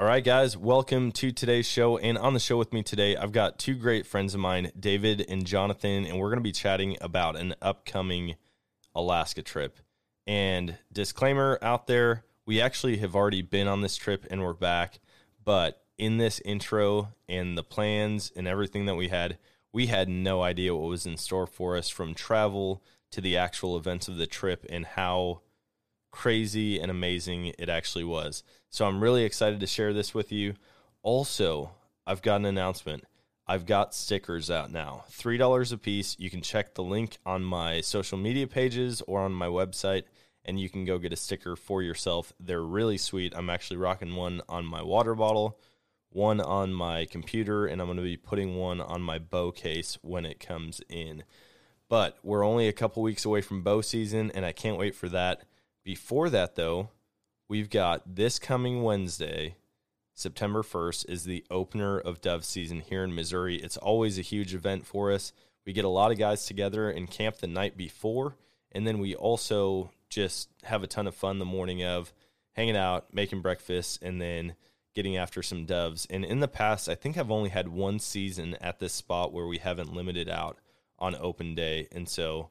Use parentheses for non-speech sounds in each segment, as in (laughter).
All right, guys, welcome to today's show. And on the show with me today, I've got two great friends of mine, David and Jonathan, and we're going to be chatting about an upcoming Alaska trip. And disclaimer out there, we actually have already been on this trip and we're back. But in this intro and the plans and everything that we had, we had no idea what was in store for us from travel to the actual events of the trip and how crazy and amazing it actually was. So I'm really excited to share this with you. Also, I've got an announcement. I've got stickers out now. $3 a piece. You can check the link on my social media pages or on my website and you can go get a sticker for yourself. They're really sweet. I'm actually rocking one on my water bottle, one on my computer, and I'm going to be putting one on my bow case when it comes in. But we're only a couple weeks away from bow season, and I can't wait for that. Before that, though, we've got this coming Wednesday, September 1st, is the opener of dove season here in Missouri. It's always a huge event for us. We get a lot of guys together and camp the night before, and then we also just have a ton of fun the morning of hanging out, making breakfast, and then getting after some doves. And in the past, I think I've only had one season at this spot where we haven't limited out on open day. And so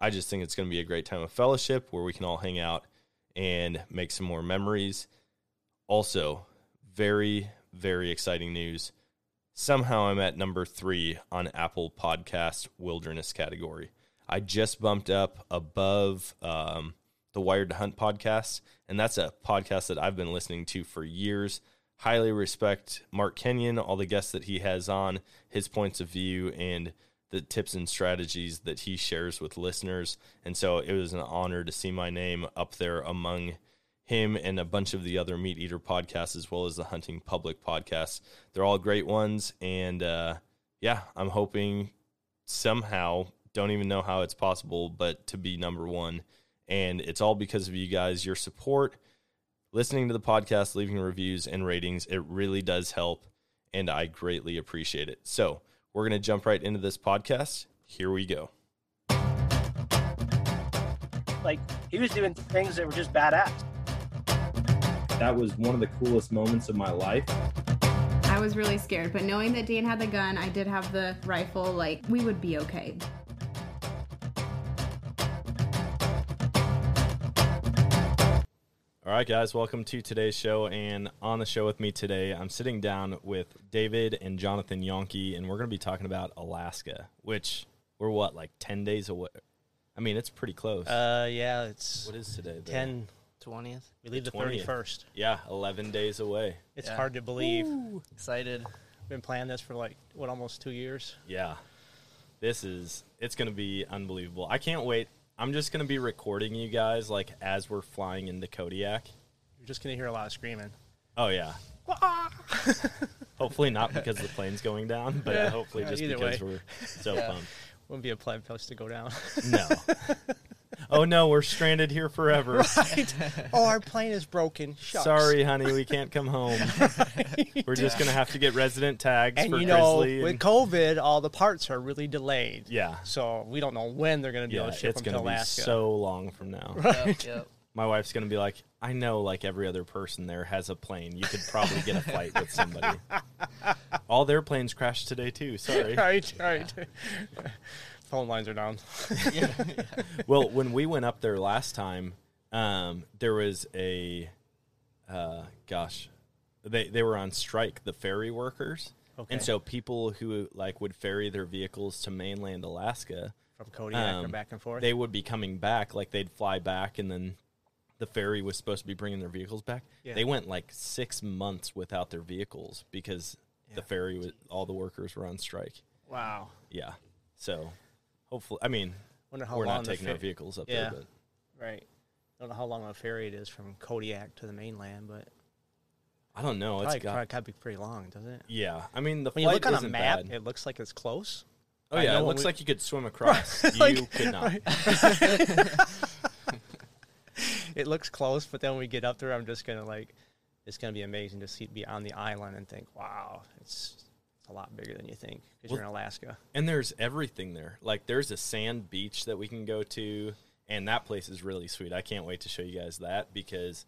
I just think it's going to be a great time of fellowship where we can all hang out and make some more memories. Also, very, very exciting news. Somehow I'm at number three on Apple Podcast Wilderness category. I just bumped up above um, the Wired to Hunt podcast, and that's a podcast that I've been listening to for years. Highly respect Mark Kenyon, all the guests that he has on, his points of view, and the tips and strategies that he shares with listeners. And so it was an honor to see my name up there among him and a bunch of the other MeatEater podcasts, as well as the hunting public podcasts. They're all great ones. And uh, yeah, I'm hoping somehow, don't even know how it's possible, but to be number one. And it's all because of you guys, your support, listening to the podcast, leaving reviews and ratings. It really does help. And I greatly appreciate it. So, we're going to jump right into this podcast. Here we go. Like he was doing things that were just badass. That was one of the coolest moments of my life. I was really scared, but knowing that Dan had the gun, I did have the rifle, like we would be okay. All right, guys, welcome to today's show. And on the show with me today, I'm sitting down with David and Jonathan Yonke, and we're going to be talking about Alaska, which we're what, like 10 days away? I mean, it's pretty close. Uh, yeah, it's what is today? the- 10, 20th. We leave the, 20th. 31st. Yeah, 11 days away. It's Yeah. hard to believe. Excited. We've been planning this for like, what, almost two years? Yeah. This is, it's going to be unbelievable. I can't wait. I'm just going to be recording you guys like as we're flying into Kodiak. You're just going to hear a lot of screaming. Oh, yeah. (laughs) hopefully not because the plane's going down, but Yeah. hopefully Yeah, just because way. we're so Yeah. pumped. Wouldn't be a plane post to go down. No. (laughs) oh no, we're stranded here forever. (laughs) Right. oh, our plane is broken. Shucks. Sorry, honey, we can't come home. (laughs) we're just gonna have to get resident tags And for you know, Grizzly. with and- COVID, all the parts are really delayed. yeah, So we don't know when they're going to be yeah, able to ship it's them gonna to be Alaska. so long from now. Yep, yep. My wife's gonna be like, I know, like every other person there has a plane. You could probably get a flight with somebody. (laughs) All their planes crashed today too. Sorry. right, right. Phone lines are down. (laughs) well, when we went up there last time, um, there was a, uh, gosh, they they were on strike, the ferry workers, Okay. and so people who like would ferry their vehicles to mainland Alaska, From Kodiak or um, back and forth. they would be coming back, like they'd fly back, and then the ferry was supposed to be bringing their vehicles back. Yeah. They went like six months without their vehicles because the ferry was all the workers were on strike. wow. Yeah, so hopefully, I mean, Wonder how we're long not the taking our fer- vehicles up Yeah. there, but. Right. I don't know how long a ferry it is from Kodiak to the mainland, but I don't know. It's probably, got probably gotta be pretty long, doesn't it? yeah. I mean, the When you flight look on a isn't map, bad. it looks like it's close. oh I yeah, know it when looks we- like you could swim (laughs) across. you could not. (laughs) (laughs) It looks close, but then when we get up there, I'm just gonna like, it's gonna be amazing to see be on the island and think, wow, it's a lot bigger than you think because you're in Alaska. And there's everything there. Like there's a sand beach that we can go to, and that place is really sweet. I can't wait to show you guys that because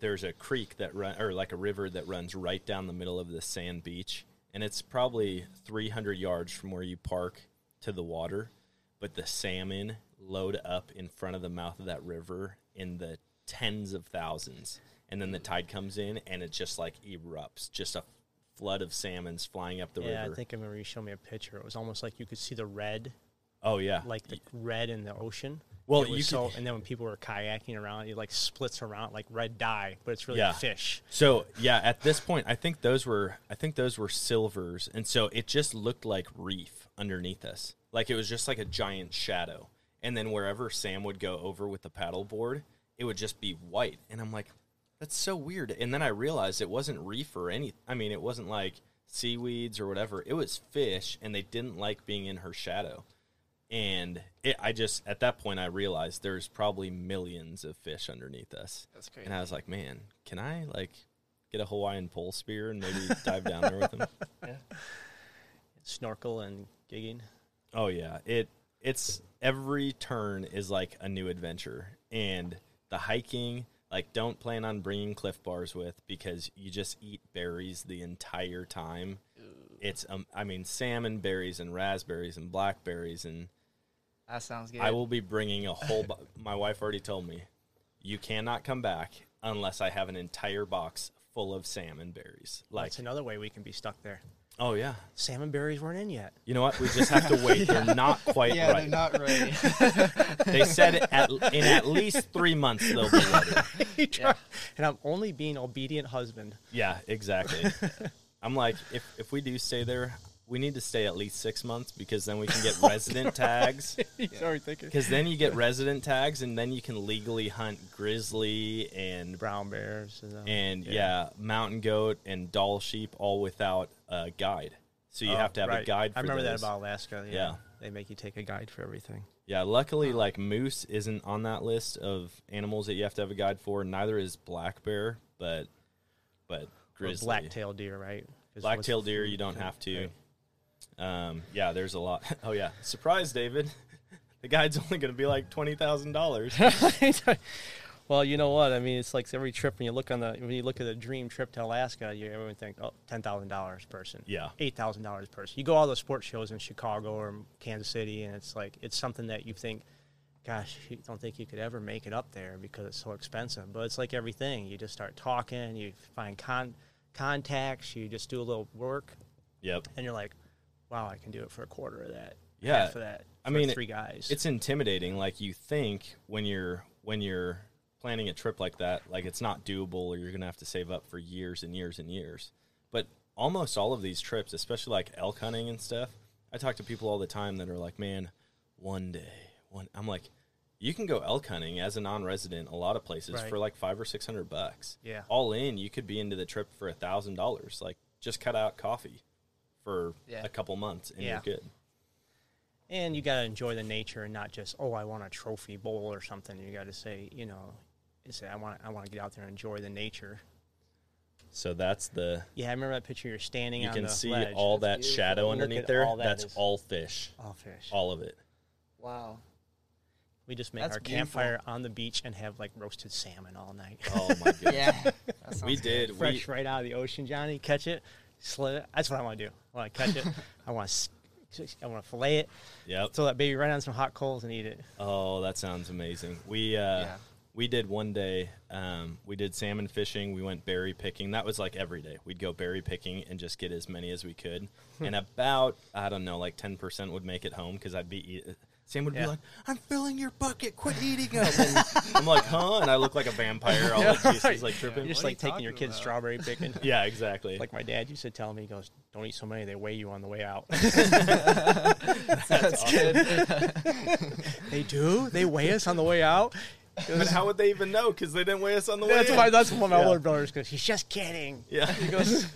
there's a creek that run or like a river that runs right down the middle of the sand beach, and it's probably 300 yards from where you park to the water, but the salmon load up in front of the mouth of that river in the tens of thousands, and then the tide comes in and it just like erupts, just a flood of salmons flying up the yeah, river. I think I remember you showed me a picture. It was almost like you could see the red, oh yeah, like the red in the ocean. Well, you so, could- and then when people were kayaking around, it like splits around like red dye, but it's really Yeah. fish. So yeah, at this point, I think those were I think those were silvers, and so it just looked like reef underneath us, like it was just like a giant shadow. And then wherever Sam would go over with the paddleboard, it would just be white, and I'm like, that's so weird. And then I realized it wasn't reef or any. I mean, it wasn't like seaweeds or whatever. It was fish, and they didn't like being in her shadow. And it, I just at that point I realized there's probably millions of fish underneath us. That's crazy. And I was like, man, can I like get a Hawaiian pole spear and maybe dive down there with them? (laughs) Snorkel and gigging. Oh yeah, it it's every turn is like a new adventure, and the hiking. Like, don't plan on bringing Clif Bars with because you just eat berries the entire time. It's um, I mean, salmon berries and raspberries and blackberries, and That sounds good. I will be bringing a whole. (laughs) Bo- my wife already told me, you cannot come back unless I have an entire box full of salmon berries. Like, That's another way we can be stuck there. Oh yeah, Salmon berries weren't in yet. You know what? We just have to wait. (laughs) They're not quite ready. Yeah, right. they're not ready. (laughs) They said at, in at least three months they'll be ready. (laughs) yeah. And I'm only being obedient husband. Yeah, exactly. I'm like, if if we do stay there, we need to stay at least six months because then we can get (laughs) resident tags. (laughs) He's already thinking. Because then you get resident tags, and then you can legally hunt grizzly and Brown bears. And, and yeah. mountain goat and Dall sheep all without a guide. So you Oh, have to have a guide. For I remember those. that about Alaska. Yeah. Yeah. They make you take a guide for everything. Yeah, luckily, oh. like moose isn't on that list of animals that you have to have a guide for. Neither is black bear, but but Or grizzly, black-tailed deer, right? black what's tailed deer, you don't have to. Right. Um, yeah, there's a lot. (laughs) Oh yeah, surprise, David. (laughs) The guide's only going to be like twenty thousand dollars. (laughs) well, you know what? I mean, it's like every trip when you look on the when you look at a dream trip to Alaska, you everyone think, oh, ten thousand dollars person. Yeah. Eight thousand dollars person. You go all the sports shows in Chicago or Kansas City, and it's like it's something that you think, gosh, you don't think you could ever make it up there because it's so expensive. But it's like everything. You just start talking, you find con- contacts, you just do a little work, Yep. and you're like, wow, I can do it for a quarter of that. Yeah. half of that. I mean, three guys. It's intimidating. Like you think when you're when you're planning a trip like that, like it's not doable, or you're going to have to save up for years and years and years. But almost all of these trips, especially like elk hunting and stuff, I talk to people all the time that are like, "Man, one day, one." I'm like, you can go elk hunting as a non-resident a lot of places Right. for like five or six hundred bucks. Yeah. all in, you could be into the trip for a thousand dollars. Like just cut out coffee for Yeah. a couple months and Yeah. you're good. And you got to enjoy the nature and not just, oh, I want a trophy bowl or something. You got to say, you know, you say, I want, I want to get out there and enjoy the nature. So that's the Yeah, I remember that picture. You're standing you on can the see ledge. all that beautiful. shadow underneath at there. all that That's is- all fish, all fish. all of it. Wow. we just make That's our beautiful. campfire on the beach and have like roasted salmon all night. Oh my (laughs) goodness. Yeah. That we good. did. We Fresh right out of the ocean, Johnny. Catch it, slit it. That's what I want to do. I want to catch it. (laughs) I want to. I want to fillet it, yep. throw that baby right on some hot coals, and eat it. Oh, that sounds amazing. We uh, Yeah. we did one day. Um, we did salmon fishing. We went berry picking. That was like every day. We'd go berry picking and just get as many as we could. and about I don't know, like ten percent would make it home because I'd be. Eat- Sam would Yeah. be like, "I'm filling your bucket. Quit eating (laughs) them." And I'm like, "Huh?" And I look like a vampire. All the pieces like (laughs) You're tripping. just What like you taking your kids about? strawberry picking. (laughs) Yeah, exactly. Like my dad used to tell me, he goes, "Don't eat so many; they weigh you on the way out." That's good. they do? They weigh us on the way out? but how would they even know? Because they didn't weigh us on the way. That's in. why. That's what my Yeah. older brother goes. He's just kidding. Yeah. He goes,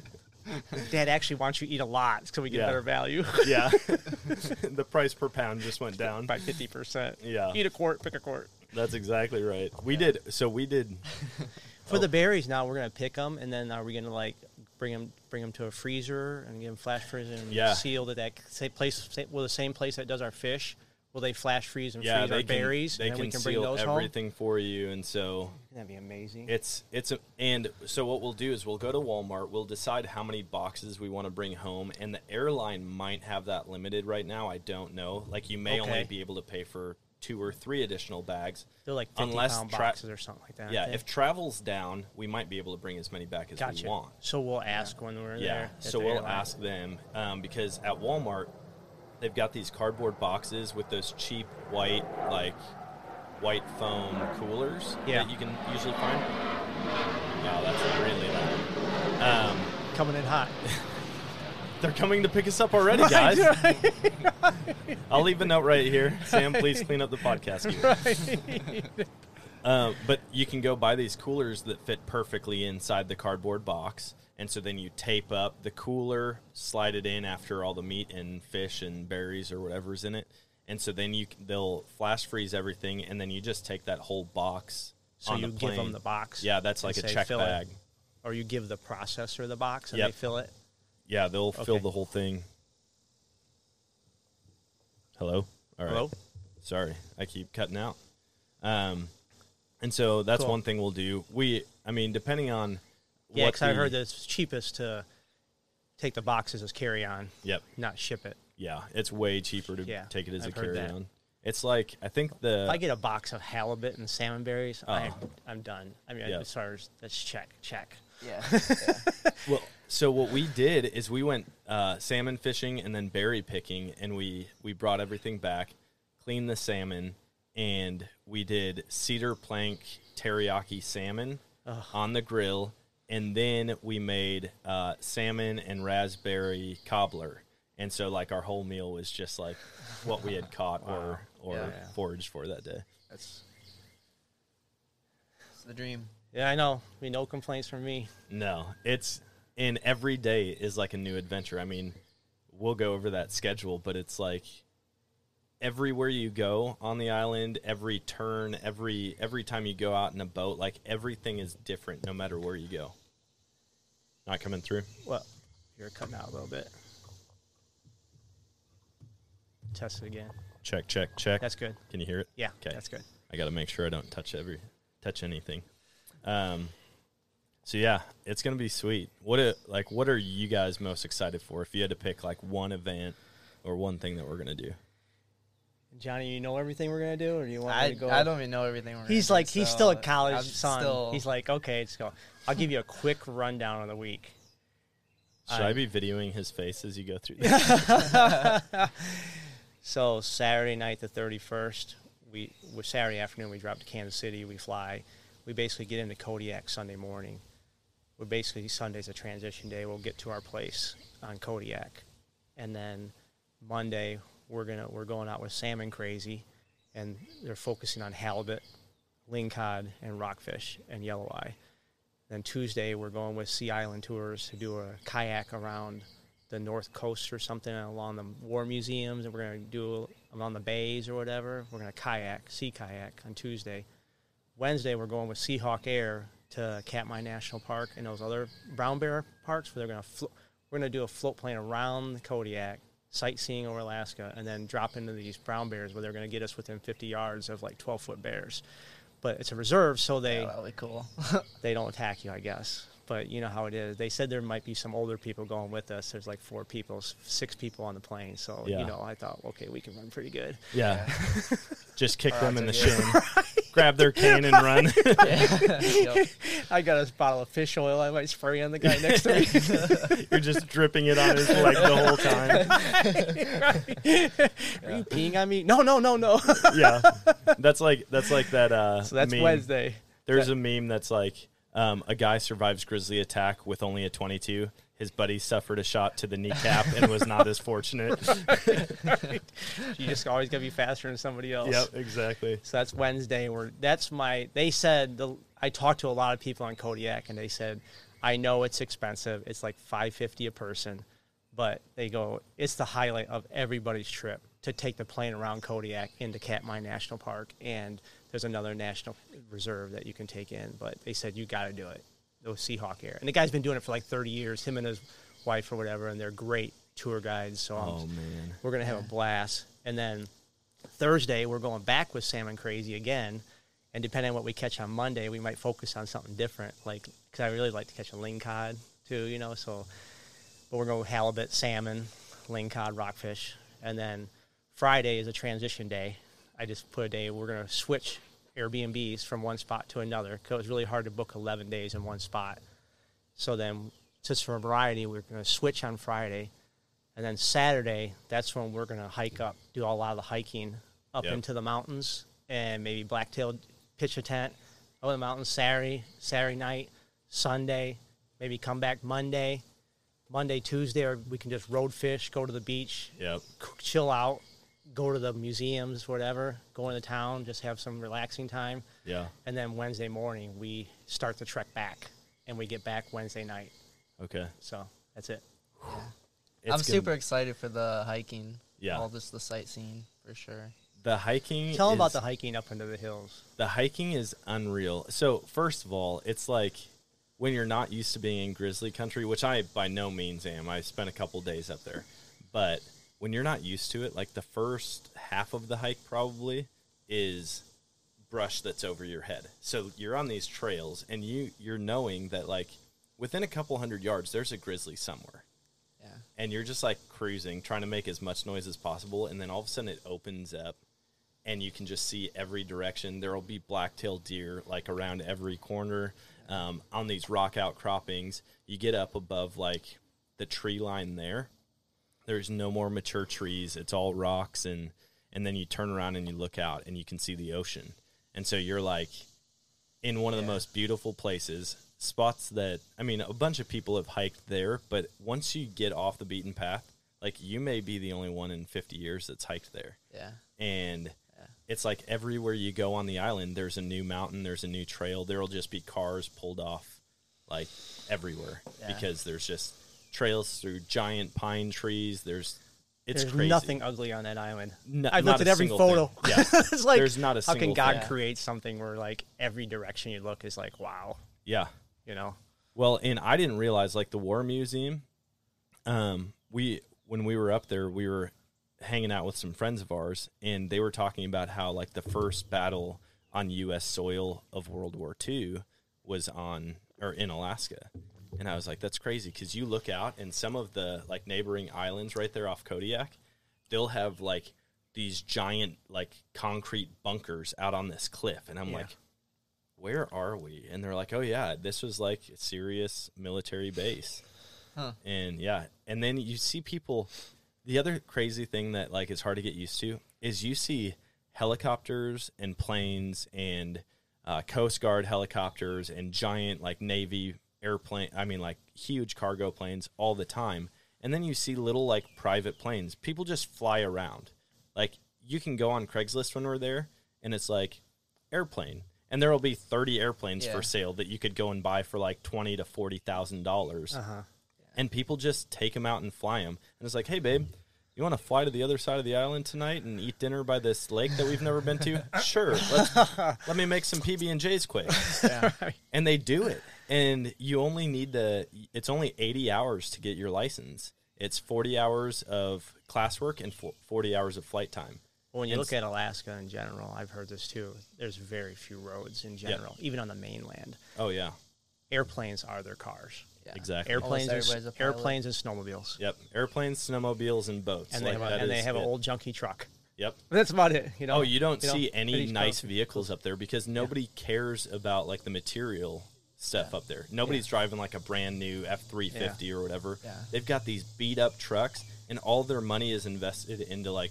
Dad actually wants you to eat a lot so we get Yeah. better value (laughs) yeah. (laughs) the price per pound just went down. by fifty percent. Yeah. Eat a quart, pick a quart. That's exactly right. We did. So we did. (laughs) For Oh. the berries, now we're gonna pick them, and then are we gonna like bring them bring them to a freezer and give them flash freezer and Yeah. sealed at that same place, well, the same place that does our fish, Will they flash freeze and yeah, freeze they our can, berries? They and can we can bring seal those home. everything for you, and so That'd be amazing. It's it's a, and so what we'll do is we'll go to Walmart. We'll decide how many boxes we want to bring home, and the airline might have that limited right now. I don't know. Like you may only be able to pay for two or three additional bags. They're like 50 unless pound tra- boxes or something like that. Yeah, if travel's down, we might be able to bring as many back as gotcha. we want. So we'll ask when we're Yeah, there. at so the we'll airline. ask them um, because at Walmart they've got these cardboard boxes with those cheap white like white foam coolers Yeah. that you can usually find. Wow, that's really loud. Um, coming in hot. (laughs) they're coming to pick us up already, guys. (laughs) I'll leave a note right here. Sam, please clean up the podcast gear. (laughs) Uh, but you can go buy these coolers that fit perfectly inside the cardboard box, and so then you tape up the cooler, slide it in after all the meat and fish and berries or whatever's in it, and so then you they'll flash freeze everything, and then you just take that whole box. So you the give them the box. Yeah, that's like a say, check "Fill it." bag. Or you give the processor the box and Yep. they fill it. Yeah, they'll fill the whole thing. Hello. All right. Hello? Sorry, I keep cutting out. Um, and so that's Cool. one thing we'll do. We, I mean, depending on Yeah, because I heard that it's cheapest to take the boxes as carry on, Yep. not ship it. Yeah, it's way cheaper to Yeah, take it as I've a heard that. carry on. It's like I think the If I get a box of halibut and salmon berries, I, Oh. I'm done. I mean, Yeah. as far as that's check, check. Yeah. (laughs) Well, so what we did is we went uh, salmon fishing and then berry picking, and we we brought everything back, cleaned the salmon, and we did cedar plank teriyaki salmon on the grill, and then we made uh, salmon and raspberry cobbler. And so, like, our whole meal was just like what we had caught or or Yeah. Yeah. foraged for that day. That's it's the dream. Yeah, I know. I mean, no complaints from me. No, it's and every day is like a new adventure. I mean, we'll go over that schedule, but it's like everywhere you go on the island, every turn, every every time you go out in a boat, like everything is different no matter where you go. Not coming through. Well, you're cutting out a little bit. Test it again. Check, check, check. That's good. Can you hear it? Yeah, Okay. that's good. I got to make sure I don't touch every touch anything. Um, so yeah, it's gonna be sweet. What a, like what are you guys most excited for? If you had to pick like one event or one thing that we're gonna do, Johnny, you know everything we're gonna do, or do you want me I, to go? I don't even know everything. We're He's gonna like do, he's so still a college I'm son. Still, He's like, okay, let's go. I'll give you a quick rundown of the week. should I- I, be videoing his face as you go through? This? (laughs) So Saturday night, the thirty first, we with Saturday afternoon we drop to Kansas City. We fly. We basically get into Kodiak Sunday morning. We're basically Sunday's a transition day. We'll get to our place on Kodiak, and then Monday we're gonna we're going out with Salmon Crazy, and they're focusing on halibut, lingcod, and rockfish and yellow eye. Then Tuesday we're going with Sea Island Tours to do a kayak around the north coast or something along the war museums, and we're gonna do along the bays or whatever. We're gonna kayak, sea kayak on Tuesday. Wednesday we're going with Seahawk Air to Katmai National Park and those other brown bear parks where they're gonna flo- we're gonna do a float plane around the Kodiak, sightseeing over Alaska, and then drop into these brown bears where they're gonna get us within 50 yards of like 12 foot bears. But it's a reserve, so they yeah, cool. (laughs) they don't attack you, I guess. But you know how it is. They said there might be some older people going with us. There's like four people, six people on the plane. So Yeah. you know, I thought, okay, we can run pretty good. yeah, just kick them in the that's shin, (laughs) grab their cane and run. (laughs) (laughs) Yep. I got a bottle of fish oil. I might spray on the guy next to me. You're just dripping it on his leg the whole time. Are you peeing on me? No, no, no, no. Yeah, that's like that's like that. Uh, so that's meme. Wednesday. There's a meme that's like um, a guy survives grizzly attack with only a 22. His buddy suffered a shot to the kneecap and was not as fortunate. (laughs) You just always gotta be faster than somebody else. yep, exactly. So that's Wednesday. Where that's my. They said the. I talked to a lot of people on Kodiak, and they said, I know it's expensive. It's like five fifty a person, but they go, it's the highlight of everybody's trip to take the plane around Kodiak into Katmai National Park, and there's another national reserve that you can take in. But they said you got to do it. Those Seahawk Air, and the guy's been doing it for like thirty years. Him and his wife or whatever, and they're great tour guides. So I'm Oh man. we're gonna have a blast. And then Thursday, we're going back with Salmon Crazy again. And depending on what we catch on Monday, we might focus on something different. Like, because I really like to catch a lingcod too, you know. So, but we're going with halibut, salmon, lingcod, rockfish, and then Friday is a transition day. I just put a day. We're going to switch Airbnbs from one spot to another because it was really hard to book 11 days in one spot. So then, just for variety, we're going to switch on Friday, and then Saturday, that's when we're going to hike up, do a lot of the hiking up Yep. into the mountains, and maybe blacktail pitch a tent over the mountains Saturday, Saturday night, Sunday, maybe come back Monday, Monday, Tuesday, or we can just road fish, go to the beach, Yep. chill out, go to the museums, whatever, go into town, just have some relaxing time. Yeah. And then Wednesday morning, we start the trek back, and we get back Wednesday night. Okay. So that's it. (sighs) It's I'm gonna- super excited for the hiking. Yeah. All this the sightseeing for sure. The hiking. Tell them about the hiking up into the hills. the hiking is unreal. So first of all, it's like when you're not used to being in grizzly country, which I by no means am. I spent a couple days up there, but when you're not used to it, like the first half of the hike probably is brush that's over your head. So you're on these trails and you you're knowing that like within a couple hundred yards there's a grizzly somewhere. Yeah. And you're just like cruising, trying to make as much noise as possible, and then all of a sudden it opens up and you can just see every direction. There will be black-tailed deer like around every corner um, on these rock outcroppings. You get up above like the tree line there. There's no more mature trees. It's all rocks, and and then you turn around and you look out and you can see the ocean. And so you're like in one of the most beautiful places. Spots that I mean, a bunch of people have hiked there, but once you get off the beaten path, like you may be the only one in 50 years that's hiked there Yeah. and Yeah. it's like everywhere you go on the island there's a new mountain there's a new trail there'll just be cars pulled off like everywhere Yeah. because there's just trails through giant pine trees there's it's There's crazy nothing ugly on that island. No- I've looked at every photo. thing. (laughs) Yeah. (laughs) it's like There's not a how can God thing. create something where like every direction you look is like wow, yeah you know? Well, and I didn't realize like the War Museum. Um, we when we were up there, we were hanging out with some friends of ours, and they were talking about how like the first battle on U.S. soil of World War II was on or in Alaska, and I was like, that's crazy because you look out and some of the like neighboring islands right there off Kodiak, they'll have like these giant like concrete bunkers out on this cliff, and I'm Yeah. like where are we? And they're like, oh yeah, this was like a serious military base. Huh. And yeah, and then you see people. The other crazy thing that like is hard to get used to is you see helicopters and planes and uh, Coast Guard helicopters and giant like Navy airplane. I mean, like huge cargo planes all the time. And then you see little like private planes. People just fly around. Like you can go on Craigslist when we're there, and it's like airplane, and there will be thirty airplanes Yeah. for sale that you could go and buy for like twenty to forty thousand dollars, Uh-huh. and people just take them out and fly them. And it's like, hey, babe. You want to fly to the other side of the island tonight and eat dinner by this lake that we've never been to? (laughs) Sure. Let's, let me make some PB and J's quick. Yeah. And they do it. And you only need the It's only eighty hours to get your license. It's forty hours of classwork and forty hours of flight time. When you And look at Alaska in general, I've heard this too. There's very few roads in general, even on the mainland. Oh yeah, Airplanes are their cars. yeah. exactly. Airplanes, and, everybody's a s- airplanes and snowmobiles. Yep, airplanes, snowmobiles, and boats. And Like, they have, a, and they have an old junky truck. Yep. (laughs) That's about it. You know. Oh, you don't You see at any nice coast. vehicles up there because nobody cares about like the material stuff up there. Nobody's driving like a brand new F three fifty or whatever. Yeah. They've got these beat up trucks, and all their money is invested into like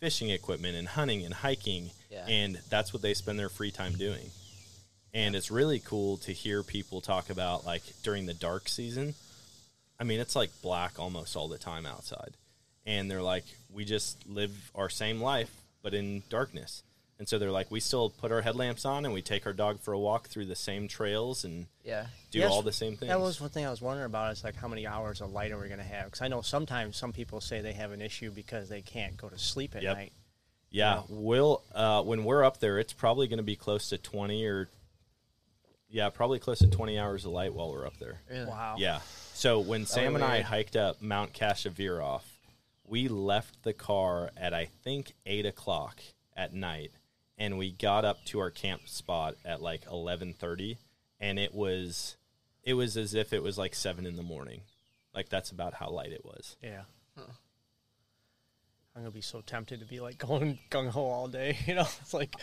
fishing equipment and hunting and hiking, Yeah. and that's what they spend their free time doing. And it's really cool to hear people talk about like during the dark season. I mean, it's like black almost all the time outside. And they're like, we just live our same life, but in darkness. And so they're like, we still put our headlamps on and we take our dog for a walk through the same trails and Yeah. do Yes, all the same things. That was one thing I was wondering about. Is like how many hours of light are we going to have? Because I know sometimes some people say they have an issue because they can't go to sleep at Yep. night. yeah, we'll uh, when we're up there, it's probably going to be close to twenty or yeah, probably close to twenty hours of light while we're up there. Really? Wow. Yeah. So when Sam and I hiked up Mount Kashevaroff, we left the car at I think eight o'clock at night, and we got up to our camp spot at like eleven thirty, and it was it was as if it was like seven in the morning. Like that's about how light it was. Yeah. I'm gonna be so tempted to be like (laughs) going gung ho all day. You know, it's like,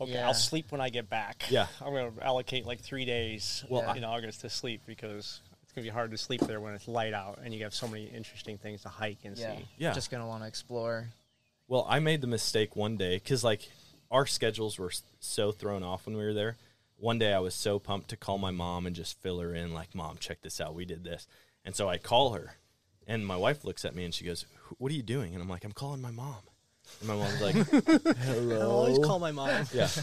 okay, Yeah. I'll sleep when I get back. Yeah. I'm gonna allocate like three days Well, uh, in August to sleep because it's gonna be hard to sleep there when it's light out and you have so many interesting things to hike and Yeah. see. Yeah. Just gonna want to explore. Well, I made the mistake one day because like our schedules were so thrown off when we were there. One day I was so pumped to call my mom and just fill her in, like, "Mom, check this out. We did this." And so I call her, and my wife looks at me and she goes, "What are you doing?" And I'm like, "I'm calling my mom." And my mom's like, (laughs) I "Hello." always call my mom. Yeah. (laughs)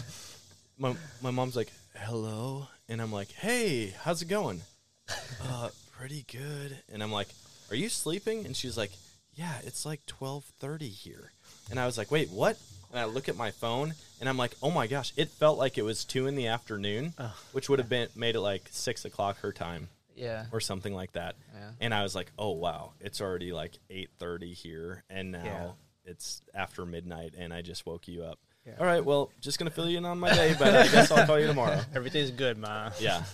My my mom's like, "Hello," and I'm like, "Hey, how's it going?" (laughs) Uh, pretty good. And I'm like, "Are you sleeping?" And she's like, "Yeah, it's like 12:30 here." And I was like, "Wait, what?" And I look at my phone, and I'm like, "Oh my gosh!" It felt like it was two in the afternoon, Ugh. which would have been made it like six o'clock her time Yeah. or something like that. Yeah. And I was like, "Oh wow, it's already like 8:30 here, and now Yeah. it's after midnight, and I just woke you up." Yeah. All right, well, just gonna fill you in on my day, but I guess I'll call you tomorrow. (laughs) Everything's good, ma. Yeah,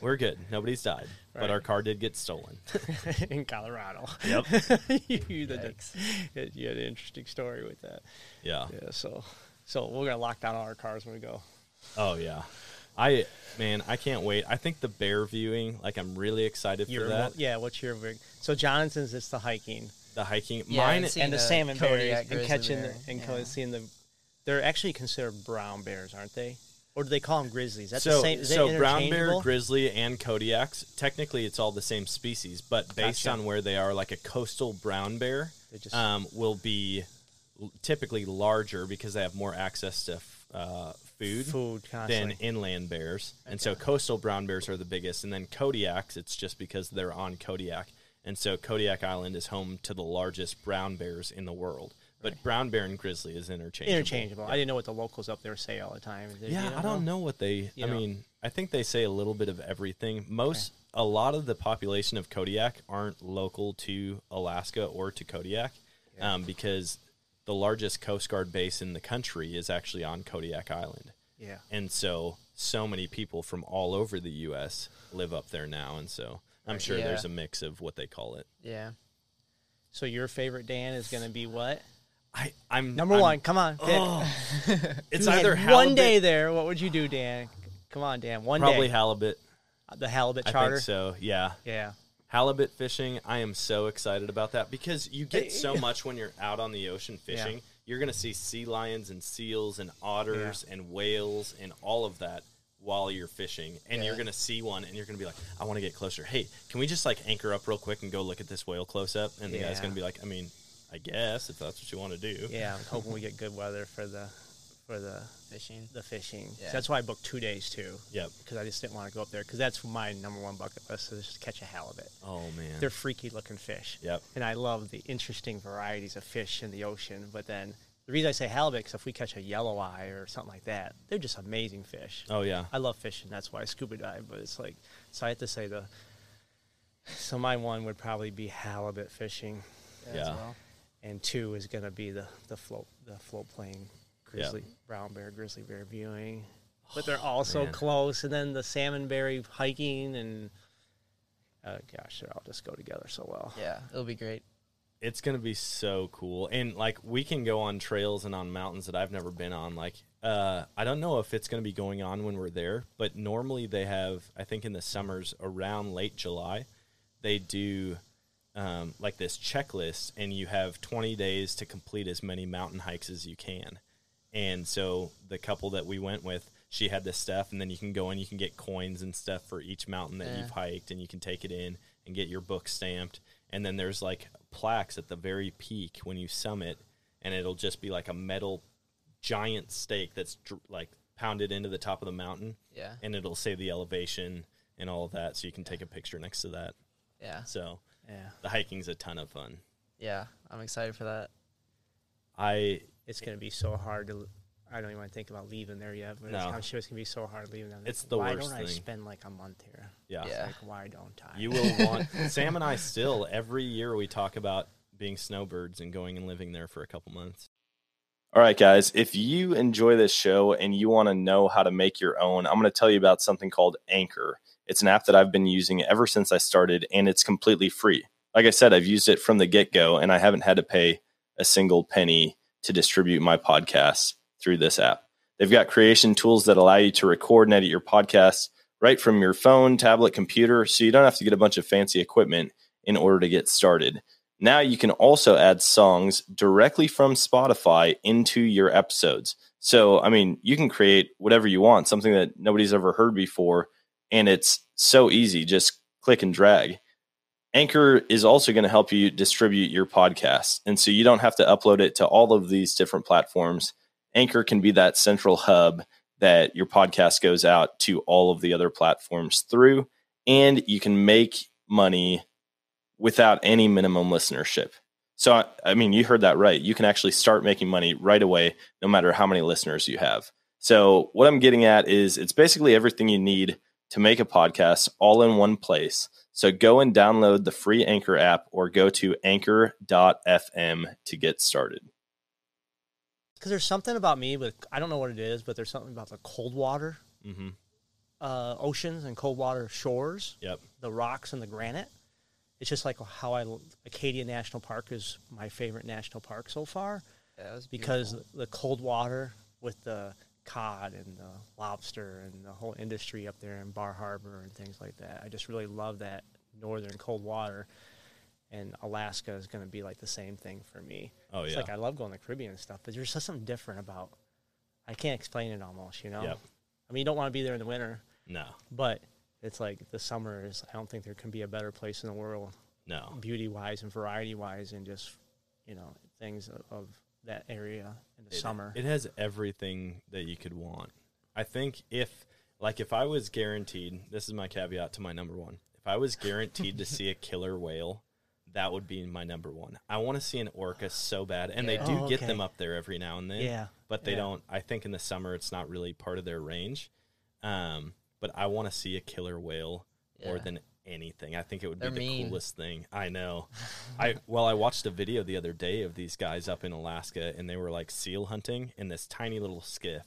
we're good. Nobody's died, but our car did get stolen. (laughs) in Colorado. Yep. (laughs) you, the- you had an interesting story with that. Yeah. Yeah. So, so we're gonna lock down all our cars when we go. Oh yeah. I man, I can't wait. I think the bear viewing, like I'm really excited for that. mo- yeah. What's your big? So Jonathan's it's the hiking. The hiking, Yeah, mine. and and the the salmon berries and catching the, and yeah. co- seeing the. They're actually considered brown bears, aren't they? Or do they call them grizzlies? That's so the same. So brown bear, grizzly, and Kodiaks. Technically, it's all the same species, but based Gotcha. on where they are, like a coastal brown bear, just- um, will be typically larger because they have more access to f- uh, food. food than inland bears. And so coastal brown bears are the biggest. And then Kodiaks, it's just because they're on Kodiak. And so Kodiak Island is home to the largest brown bears in the world. But brown bear and grizzly is interchangeable. interchangeable. I didn't know what the locals up there say all the time. Did Yeah, you I don't know what they. You I know? mean, I think they say a little bit of everything. Most, a lot of the population of Kodiak aren't local to Alaska or to Kodiak, um, because the largest Coast Guard base in the country is actually on Kodiak Island. Yeah. and so so many people from all over the U.S. live up there now, and so I'm sure Yeah. there's a mix of what they call it. Yeah. So your favorite Dan is going to be what? I I'm Number I'm- one. Come on. Pick. Oh, (laughs) it's either one day there. What would you do, Dan? Come on, Dan. One probably day. halibut. Uh, the halibut I charter. think so. Yeah, Yeah. halibut fishing. I am so excited about that because you get so (laughs) much when you're out on the ocean fishing. You're gonna see sea lions and seals and otters and whales and all of that while you're fishing, and you're gonna see one and you're gonna be like, I want to get closer. Hey, can we just like anchor up real quick and go look at this whale close up? And the guy's gonna be like, I mean, I guess if that's what you want to do. Yeah. I'm hoping we get good weather for the for the Fishing. the fishing. Yeah. That's why I booked two days too. Yep. Because I just didn't want to go up there because that's my number one bucket list is just catch a halibut. Oh man. They're freaky looking fish. Yep. And I love the interesting varieties of fish in the ocean. But then the reason I say halibut is if we catch a yellow eye or something like that, they're just amazing fish. Oh yeah. I love fishing. That's why I scuba dive. But it's like, so I have to say the. So my one would probably be halibut fishing, as Yeah. well. And two is gonna be the the float the float plane grizzly brown bear grizzly bear viewing. But they're all so man. close, and then the salmon berry hiking and. Uh, gosh, they all just go together so well. Yeah. It'll be great. it's gonna be so cool and like we can go on trails and on mountains that i've never been on like uh i don't know if it's gonna be going on when we're there but normally they have i think in the summers around late july they do um, like this checklist and you have 20 days to complete as many mountain hikes as you can and so the couple that we went with she had this stuff and then you can go and you can get coins and stuff for each mountain that Yeah. you've hiked and you can take it in and get your book stamped and then there's like plaques at the very peak when you summit and it'll just be like a metal giant stake that's dr- like pounded into the top of the mountain Yeah. and it'll say the elevation and all of that so you can take a picture next to that Yeah. so Yeah, the hiking's a ton of fun Yeah. I'm excited for that. i it's gonna be so hard to. I don't even want to think about leaving there yet, but it's, No. I'm sure it's gonna be so hard leaving them. It's the why worst don't I spend like a month here? yeah. Yeah. Like, why don't I? You will want Sam and I still every year we talk about being snowbirds and going and living there for a couple months. All right, guys, if you enjoy this show and you want to know how to make your own, I'm going to tell you about something called Anchor. It's an app that I've been using ever since I started, and it's completely free. Like I said, I've used it from the get go, and I haven't had to pay a single penny to distribute my podcasts through this app. They've got creation tools that allow you to record and edit your podcasts right from your phone, tablet, computer, so you don't have to get a bunch of fancy equipment in order to get started. Now you can also add songs directly from Spotify into your episodes. So, I mean, you can create whatever you want, something that nobody's ever heard before, and it's so easy. Just click and drag. Anchor is also going to help you distribute your podcast. And so you don't have to upload it to all of these different platforms. Anchor can be that central hub that your podcast goes out to all of the other platforms through, and you can make money without any minimum listenership. So, I- mean, you heard that right. You can actually start making money right away, no matter how many listeners you have. So, what I'm getting at is it's basically everything you need to make a podcast all in one place. So, go and download the free Anchor app or go to anchor.fm to get started. Because there's something about me with I don't know what it is, but there's something about the cold water Mm-hmm. uh, oceans and cold water shores, Yep. the rocks and the granite. It's just like how I Acadia National Park is my favorite national park so far Yeah, because beautiful. the cold water with the cod and the lobster and the whole industry up there in Bar Harbor and things like that. I just really love that northern cold water. And Alaska is going to be like the same thing for me. Oh it's yeah. like I love going to the Caribbean and stuff, but there's just something different about. I can't explain it almost, you know. Yep. I mean, you don't want to be there in the winter, no. but it's like the summer is. I don't think there can be a better place in the world, No. beauty wise and variety wise, and just you know things of, of that area in the It- summer. It has everything that you could want. I think if like if I was guaranteed, this is my caveat to my number one. If I was (laughs) guaranteed to see a killer whale, that would be my number one. I want to see an orca so bad, and they do Oh, get them up there every now and then. yeah, but they yeah. don't. I think in the summer it's not really part of their range. Um, but I want to see a killer whale more than anything. I think it would They're be the mean. coolest thing. I know. (laughs) I well, I watched a video the other day of these guys up in Alaska, and they were like seal hunting in this tiny little skiff,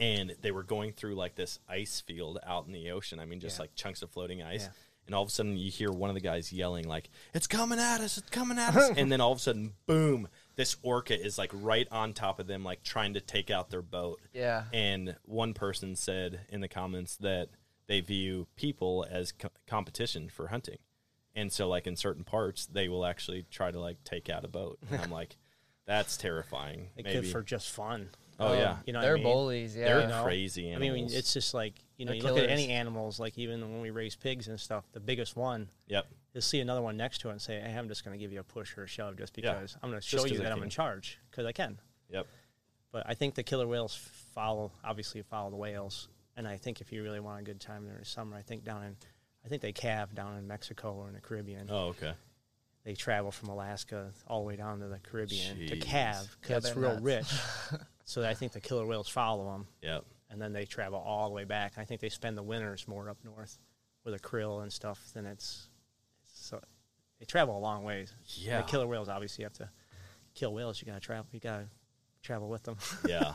and they were going through like this ice field out in the ocean. I mean, just Yeah. like chunks of floating ice. Yeah. And all of a sudden, you hear one of the guys yelling like, "It's coming at us! It's coming at (laughs) us!" and then all of a sudden, boom! This orca is like right on top of them, like trying to take out their boat. Yeah. And one person said in the comments that they view people as co- competition for hunting. And so, like in certain parts, they will actually try to like take out a boat. And I'm (laughs) like, that's terrifying. They Maybe. could for just fun. oh yeah, oh, You know, what They're I mean? bullies. Yeah. they're you know? crazy I mean, it's just like you know, They're you look at killers. any animals, like even when we raise pigs and stuff, the biggest one, yep. You'll see another one next to it and say, "Hey, I'm just going to give you a push or a shove just Yeah. because I'm going to show you that I'm in charge because I can." Yep. But I think the killer whales follow, obviously follow the whales, and I think if you really want a good time during the summer, I think down in, I think they calve down in Mexico or in the Caribbean. Oh okay. They travel from Alaska all the way down to the Caribbean to Jeez. calve Yeah, because it's real nuts. rich. (laughs) so I think the killer whales follow them, Yep. and then they travel all the way back. I think they spend the winters more up north with a krill and stuff than it's. So they travel a long ways. Yeah. The killer whales obviously you have to kill whales. You gotta travel. You gotta travel with them. (laughs) yeah.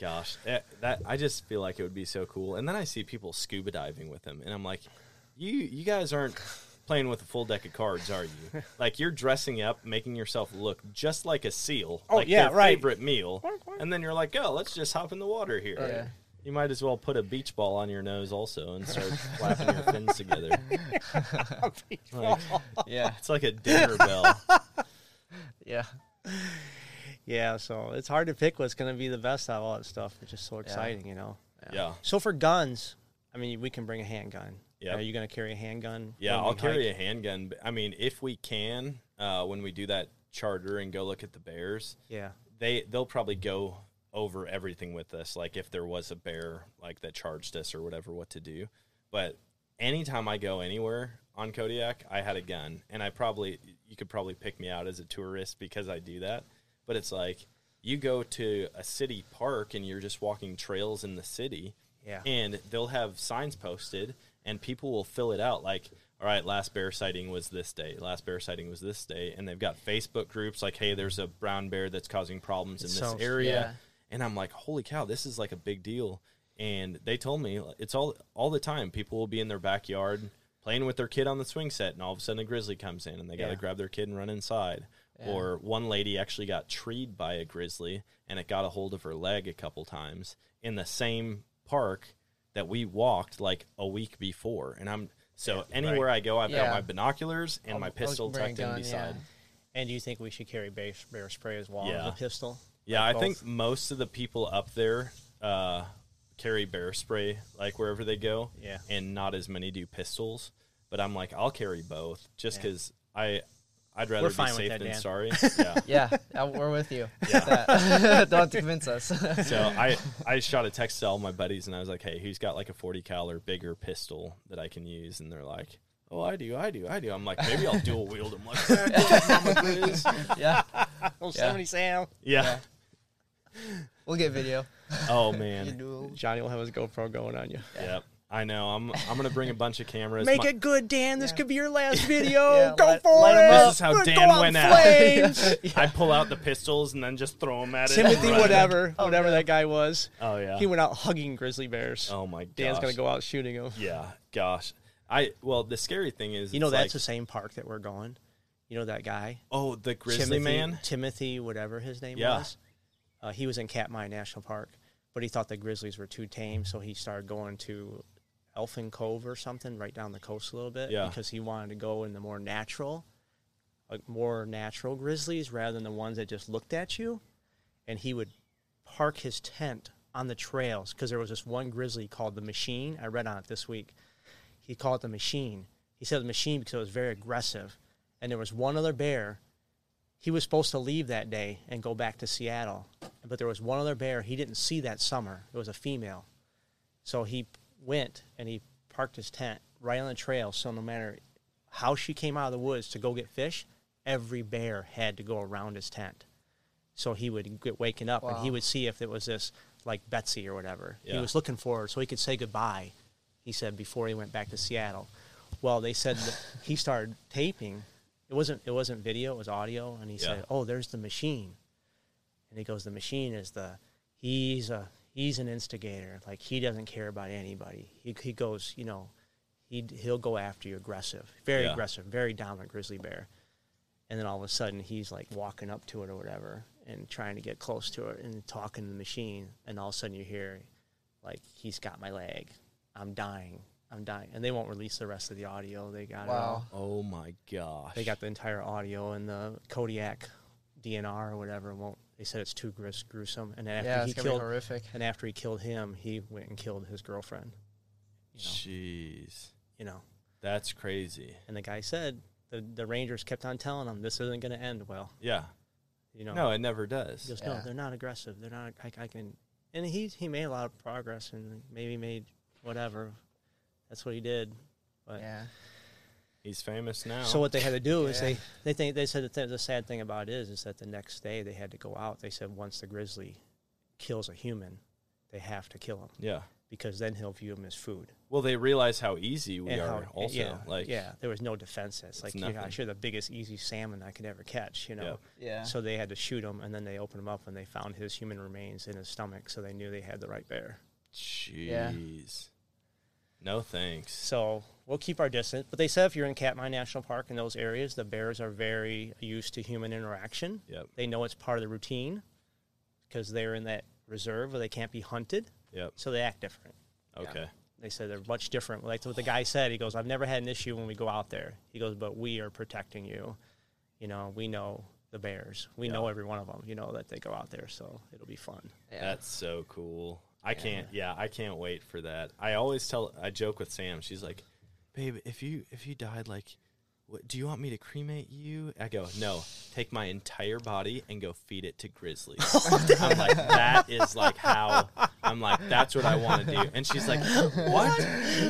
Gosh, that, that I just feel like it would be so cool. And then I see people scuba diving with them, and I'm like, you you guys aren't playing with a full deck of cards, are you? (laughs) Like you're dressing up, making yourself look just like a seal, Oh, like yeah, their right. favorite meal, and then you're like, oh, let's just hop in the water here. Yeah. You might as well put a beach ball on your nose also and start (laughs) flapping your fins together. (laughs) Like, Yeah. it's like a dinner bell. (laughs) Yeah. yeah, so it's hard to pick what's gonna be the best out of all that stuff. It's just so exciting, you know. Yeah, So for guns, I mean, we can bring a handgun. Yep. Are you gonna carry a handgun? Yeah, I'll carry hike? a handgun. I mean, if we can, uh, when we do that charter and go look at the bears, Yeah. they they'll probably go over everything with us. Like if there was a bear like that charged us or whatever, what to do. But anytime I go anywhere on Kodiak, I had a gun, and I probably you could probably pick me out as a tourist because I do that. But it's like you go to a city park and you're just walking trails in the city Yeah. and they'll have signs posted and people will fill it out like all right, last bear sighting was this day. Last bear sighting was this day, and they've got Facebook groups like, hey, there's a brown bear that's causing problems in this so- area, yeah. And I'm like, holy cow, this is like a big deal. And they told me it's all all the time. People will be in their backyard playing with their kid on the swing set, and all of a sudden a grizzly comes in, and they got to Yeah. grab their kid and run inside. Yeah. Or one lady actually got treed by a grizzly, and it got a hold of her leg a couple times in the same park that we walked like a week before. And I'm so anywhere I go, I've got my binoculars and I'll- my oh, pistol bring a tucked in beside. yeah. And do you think we should carry bear, bear spray as well Yeah. as a pistol? Yeah, Like I think most of the people up there uh, carry bear spray like wherever they go. Yeah. and not as many do pistols. But I'm like, I'll carry both just Yeah. because I I'd rather We're be fine with safe that, than Dan. sorry. (laughs) Yeah. Yeah, we're with you. Yeah. (laughs) Don't have to convince us. (laughs) So I I shot a text to all my buddies and I was like, hey, who's got like a 40 cal or bigger pistol that I can use? And they're like. Oh, I do, I do, I do. I'm like, maybe I'll dual wield them. Like, "Yeah, go ahead, Mama Grizz." yeah, Oh, Yosemite Sam. yeah. (laughs) we'll get video. Oh (laughs) man. Johnny will have his GoPro going on you. Yep. I know. I'm I'm gonna bring a bunch of cameras. Make My- it good, Dan. This could be your last (laughs) video. Yeah, Go light- for light 'em it. This is how Go Dan went out. flames. I pull out the pistols and then just throw them at it. Timothy, Right. whatever, oh, whatever that guy was. Oh yeah. He went out hugging grizzly bears. oh my god. Dan's gonna go out shooting them. Yeah. Gosh. I well the scary thing is You know that's like, the same park that we're going. You know that guy, oh the grizzly Timothy, man. Timothy, whatever his name Yeah. was. Uh, he was in Katmai National Park, but he thought the grizzlies were too tame, so he started going to Elfin Cove or something, right down the coast a little bit, Yeah. because he wanted to go in the more natural, like more natural grizzlies rather than the ones that just looked at you. And he would park his tent on the trails because there was this one grizzly called the Machine. I read on it this week. He called it the Machine. He said the Machine because it was very aggressive. And there was one other bear. He was supposed to leave that day and go back to Seattle, but there was one other bear he didn't see that summer. It was a female. So he went and he parked his tent right on the trail. So no matter how she came out of the woods to go get fish, every bear had to go around his tent. So he would get waking up and he would see if it was this like Betsy or whatever. He was looking for her so he could say goodbye. He said before he went back to Seattle. Well, they said that he started taping. It wasn't it wasn't video, it was audio, and he Yeah. said, "Oh, there's the machine." And he goes, "The machine is the he's a he's an instigator. Like he doesn't care about anybody. He he goes, you know, he he'll go after you aggressive, very Yeah. aggressive, very dominant grizzly bear." And then all of a sudden, he's like walking up to it or whatever, and trying to get close to it and talking to the machine. And all of a sudden, you hear, like, "He's got my leg. I'm dying. I'm dying." And they won't release the rest of the audio. They got it all. Wow. Oh my gosh. They got the entire audio and the Kodiak DNR or whatever. Won't they said it's too gris- gruesome? And then after Yeah, he it's gonna be killed, horrific. and after he killed him, he went and killed his girlfriend. You know, Jeez. you know. That's crazy. And the guy said the the Rangers kept on telling him this isn't going to end well. Yeah. You know. No, it never He does. goes, no, they're not aggressive. They're not. I, I can. And he he made a lot of progress and maybe made whatever. That's what he did. But Yeah. He's famous now. So what they had to do is Yeah. they they think they said that the, the sad thing about it is is that the next day they had to go out. They said once the grizzly kills a human, they have to kill him yeah. because then he'll view him as food. Well, they realize how easy we And are. how- also, yeah, like yeah, there was no defense. It's like, nothing. yeah, you're the biggest easy salmon I could ever catch. You know. Yeah. So they had to shoot him, and then they opened him up, and they found his human remains in his stomach. So they knew they had the right bear. Jeez. No thanks. So we'll keep our distance. But they said if you're in Katmai National Park in those areas, the bears are very used to human interaction. Yep. They know it's part of the routine because they're in that reserve where they can't be hunted. Yep. So they act different. Okay. They said they're much different. Like what the guy said, he goes, I've never had an issue when we go out there. He goes, but we are protecting you. You know, we know the bears. We Yeah. know every one of them. You know that they go out there, so it'll be fun. yeah. That's so cool. I can't. Yeah, I can't wait for that. I always tell. I joke with Sam. She's like, "Babe, if you if you died, like, what, do you want me to cremate you?" I go, "No. Take my entire body and go feed it to grizzlies." (laughs) Oh, I'm like, that is like how. I'm like, that's what I want to do. And she's like, "What? (laughs)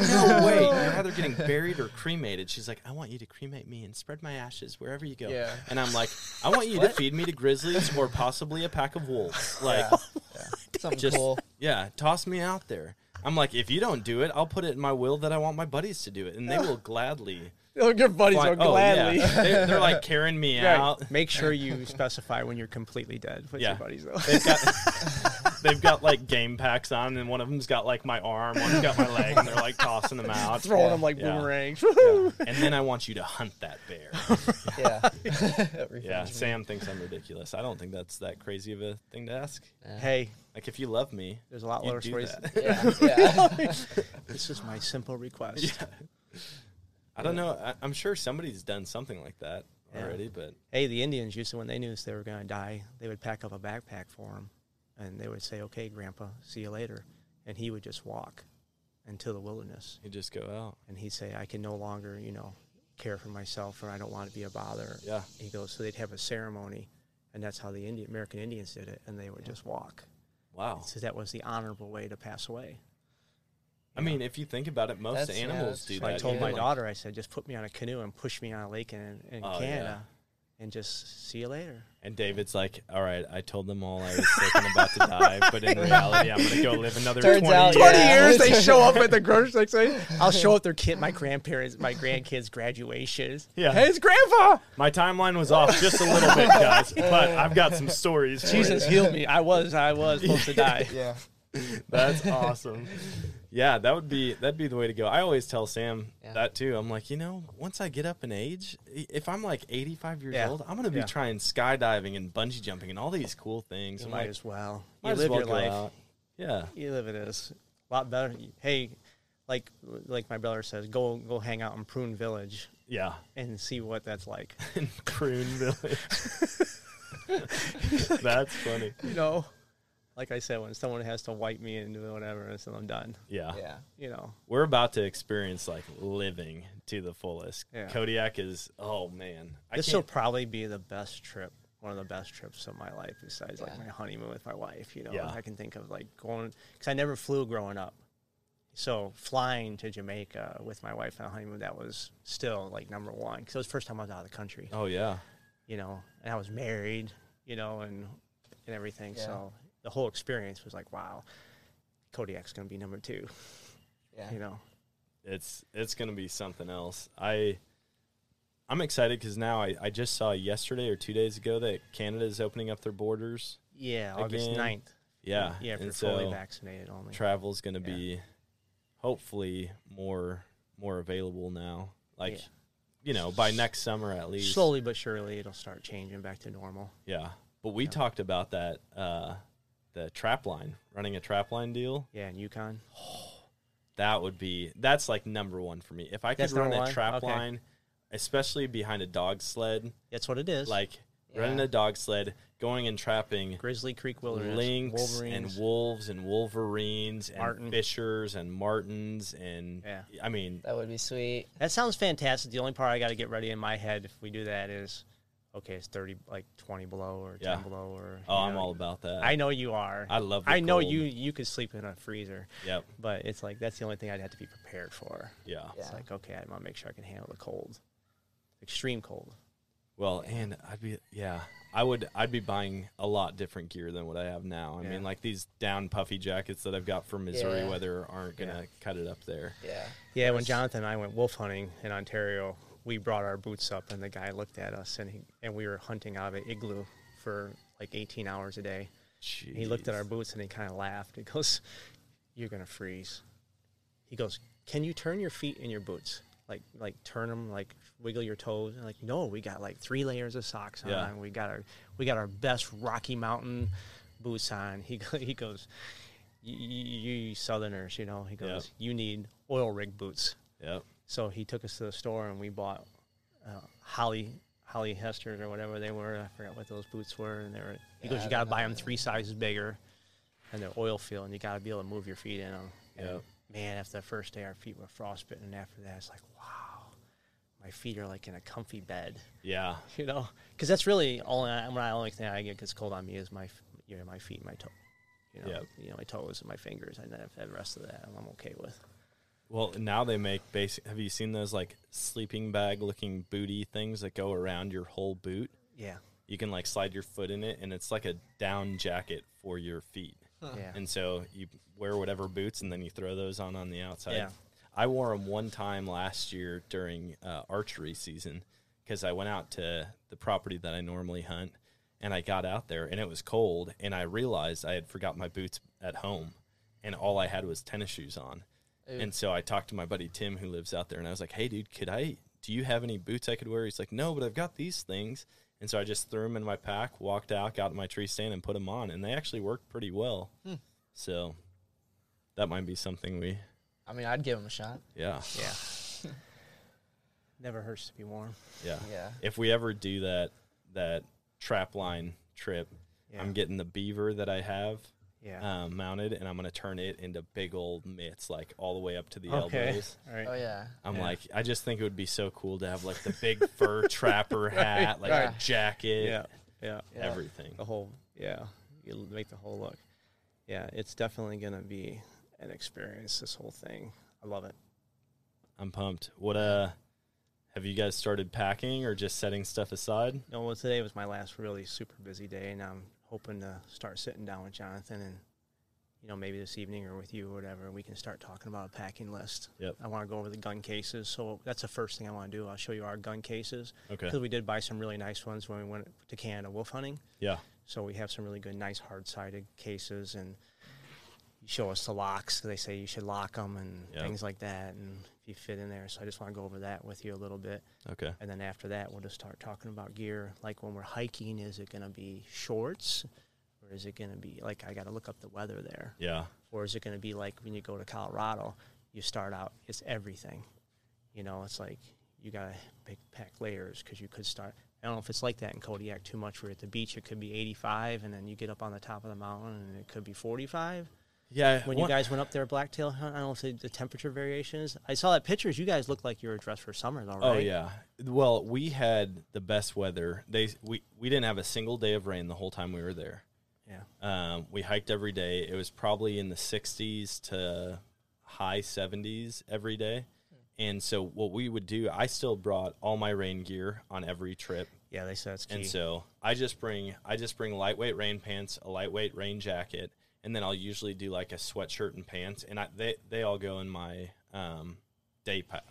No way. You're either getting buried or cremated." She's like, "I want you to cremate me and spread my ashes wherever you go." Yeah. And I'm like, "I want you to feed me to grizzlies or possibly a pack of wolves." Like. Yeah. yeah. (laughs) Something Just cool. yeah, toss me out there. I'm like, if you don't do it, I'll put it in my will that I want my buddies to do it, and they (laughs) will gladly oh, Your buddies Fly- will oh, gladly. yeah. They're, they're like (laughs) carrying me Right. out. Make sure you specify when you're completely dead with Yeah. your buddies, though. They've got (laughs) they've got like game packs on, and one of them's got like my arm, one's got my leg, and they're like tossing them out. Throwing them like Yeah. boomerangs. Yeah. (laughs) And then I want you to hunt that bear. (laughs) Yeah. (laughs) Yeah, Revenge. Sam thinks I'm ridiculous. I don't think that's that crazy of a thing to ask. Hey, Like if you love me, there's a lot you'd worse do ways. Yeah. yeah. This is my simple request. I don't know. I, I'm sure somebody's done something like that Yeah. already, but Hey, the Indians used to, when they knew they were going to die, they would pack up a backpack for him, and they would say, "Okay, Grandpa, see you later," and he would just walk into the wilderness, He'd just go out. and he'd say, "I can no longer, you know, care for myself, or I don't want to be a bother." Yeah. He goes, so they'd have a ceremony, and that's how the Indian American Indians did it, and they would just walk. Wow. So that was the honorable way to pass away. I mean, if you think about it, most That's- animals that's do So that. I told my like- daughter, I said, just put me on a canoe and push me on a lake in, in Oh, Canada, and just see you later. And David's like, "All right, I told them all I was sick and about to die, but in reality, I'm gonna go live another Turns 20 out, years." 20 Yeah. years they show up at the (laughs) grocery store. I'll show up their kid, my grandparents, my grandkids' graduations. Yeah. Hey, it's grandpa. My timeline was off just a little bit, guys, but I've got some stories. Jesus you. healed me. I was, I was supposed to (laughs) die. Yeah. (laughs) That's awesome. Yeah, that would be that'd be the way to go. I always tell Sam Yeah. that too. I'm like, you know, once I get up in age, if I'm like 85 years Yeah. old, I'm gonna be Yeah. trying skydiving and bungee jumping and all these cool things. You I'm might like, as well. might you as live well your life. out. Yeah, You live it is a lot better. Hey, like like my brother says, go go hang out in Prune Village yeah. and see what that's like. (laughs) In Prune Village. (laughs) That's funny. You know, like I said, when someone has to wipe me and do whatever, and so I'm done. Yeah. Yeah. You know, We're about to experience like living to the fullest. Yeah. Kodiak is oh man. I this will can't, probably be the best trip. One of the best trips of my life, besides like my honeymoon with my wife. You know, Yeah. I can think of like going because I never flew growing up. So flying to Jamaica with my wife on a honeymoon, that was still like number one because it was the first time I was out of the country. Oh yeah. You know, and I was married. You know, and and everything. Yeah. So the whole experience was like, wow, Kodiak's gonna be number two. Yeah. You know, it's it's gonna be something else. I I'm excited because now I, I just saw yesterday or two days ago that Canada is opening up their borders. yeah, August Again, 9th. Yeah, yeah, for and fully so vaccinated only. travel's gonna Yeah. be hopefully more more available now. Like Yeah. you know by next summer at least. Slowly but surely, it'll start changing back to normal. Yeah, but we Yeah. talked about that uh, the trap line running a trap line deal. Yeah, in Yukon. (sighs) That would be that's like number one for me. If I could That's run a one? trap Okay. line, especially behind a dog sled, That's what it is. like Yeah. running a dog sled, going and trapping Grizzly Creek Wilderness, lynx Wolverines. and wolves and wolverines and Marten. fishers and martens and Yeah. I mean That would be sweet. that sounds fantastic. The only part I got to get ready in my head if we do that is, okay, it's thirty, like twenty below or Yeah. ten below or. oh you I'm know, all about that. I know you are. I love the I know cold. you. You could sleep in a freezer, Yep. but it's like that's the only thing I'd have to be prepared for. Yeah. Yeah. It's like okay, I want to make sure I can handle the cold, extreme cold. Well, and I'd be yeah, I would I'd be buying a lot different gear than what I have now. I Yeah. mean, like these down puffy jackets that I've got from Missouri Yeah. weather aren't gonna cut it up there. Yeah. Yeah, when Jonathan and I went wolf hunting in Ontario, we brought our boots up, and the guy looked at us, and he and we were hunting out of an igloo for like 18 hours a day. He looked at our boots and he kind of laughed. He goes, "You're gonna freeze." He goes, "Can you turn your feet in your boots? Like, like turn them, like wiggle your toes?" And like, no, we got like three layers of socks on. Yeah. We got our, we got our best Rocky Mountain boots on. (laughs) He he goes, "You, Southerners, you know." He goes, "You need oil rig boots." Yep. So he took us to the store and we bought uh, Holly Holly Hester's or whatever they were. I forgot what those boots were. And they were. He Yeah, goes, I you got to buy them three sizes bigger, and they're oil filled, and you got to be able to move your feet in them. Yep. Man, after the first day, our feet were frostbitten, and after that, it's like, wow, my feet are like in a comfy bed. Yeah. (laughs) You know, because that's really only my only thing I get gets cold on me is my you know my feet, my toe. You know, Yep. you know my toes and my fingers, and then the rest of that I'm okay with. Well, now they make basic. Have you seen those like sleeping bag looking booty things that go around your whole boot? Yeah, You can like slide your foot in it, and it's like a down jacket for your feet. yeah. And so you wear whatever boots, and then you throw those on on the outside. Yeah. I wore them one time last year during uh, archery season because I went out to the property that I normally hunt, and I got out there and it was cold, and I realized I had forgot my boots at home, and all I had was tennis shoes on. Ooh. And so I talked to my buddy Tim who lives out there, and I was like, "Hey, dude, could I? Do you have any boots I could wear?" He's like, "No, but I've got these things." And so I just threw them in my pack, walked out, got in my tree stand, and put them on, and they actually worked pretty well. Hmm. So that might be something we, I mean, I'd give them a shot. yeah, Yeah. (laughs) Never hurts to be warm. yeah. Yeah. If we ever do that that trap line trip, Yeah. I'm getting the beaver that I have yeah. um, mounted, and I'm gonna turn it into big old mitts, like all the way up to the okay. elbows. All right. Oh yeah. I'm Yeah. like, I just think it would be so cool to have like the big (laughs) fur trapper hat, like right. a jacket, Yeah. Yeah. Yeah. everything. The whole. Yeah. You make the whole look. Yeah. It's definitely gonna be an experience. This whole thing. I love it. I'm pumped. What uh, have you guys started packing or just setting stuff aside? No, well, today was my last really super busy day, and I'm hoping to start sitting down with Jonathan and, you know, maybe this evening or with you or whatever, we can start talking about a packing list. Yep. I want to go over the gun cases, so that's the first thing I want to do. I'll show you our gun cases Okay. because we did buy some really nice ones when we went to Canada wolf hunting. Yeah. So we have some really good, nice hard-sided cases, and you show us the locks. They say you should lock them and Yep. things like that, and if you fit in there. So I just want to go over that with you a little bit. Okay. And then after that, we'll just start talking about gear. Like when we're hiking, is it going to be shorts? Or is it going to be like, I got to look up the weather there? Yeah. Or is it going to be like when you go to Colorado, you start out, it's everything. You know, it's like you got to pick, pack layers because you could start. I don't know if it's like that in Kodiak too much. Where at the beach, it could be 85, and then you get up on the top of the mountain, and it could be 45. Yeah. When you guys went up there blacktail hunt, I don't know if the, temperature variation is. I saw that pictures. You guys looked like you were dressed for summer, though, right? Oh yeah. Well, we had the best weather. They we we didn't have a single day of rain the whole time we were there. Yeah. Um, we hiked every day. It was probably in the 60s to high 70s every day. And so what we would do, I still brought all my rain gear on every trip. Yeah, they said it's key. And so I just bring I just bring lightweight rain pants, a lightweight rain jacket, and then I'll usually do like a sweatshirt and pants, and I, they they all go in my um, day pack,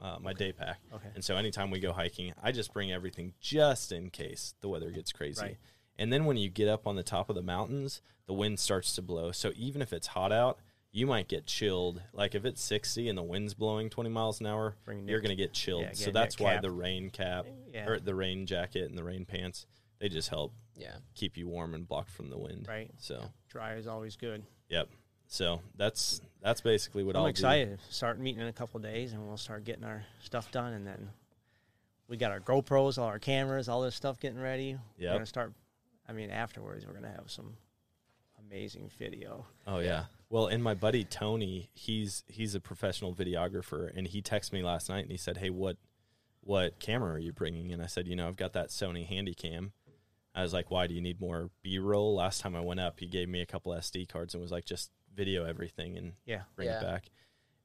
uh, my day pack. Okay. And so anytime we go hiking, I just bring everything just in case the weather gets crazy. Right. And then when you get up on the top of the mountains, the wind starts to blow. So even if it's hot out, you might get chilled. Like if it's 60 and the wind's blowing 20 miles an hour, you're going to get chilled. yeah, so that's why the rain cap Yeah. or the rain jacket and the rain pants, they just help Yeah. keep you warm and blocked from the wind. Right. So, Dry is always good. yep. So that's that's basically what I'm I'll excited. Start meeting in a couple days, and we'll start getting our stuff done, and then we got our GoPros, all our cameras, all this stuff getting ready. We're Yep. gonna start. I mean, afterwards, we're gonna have some amazing video. Oh yeah. Well, and my buddy Tony, he's he's a professional videographer, and he texted me last night and he said, "Hey, what what camera are you bringing?" And I said, "You know, I've got that Sony Handycam." I was like, "Why do you need more B-roll?" Last time I went up, he gave me a couple SD cards and was like, "Just video everything and Yeah. bring Yeah. it back."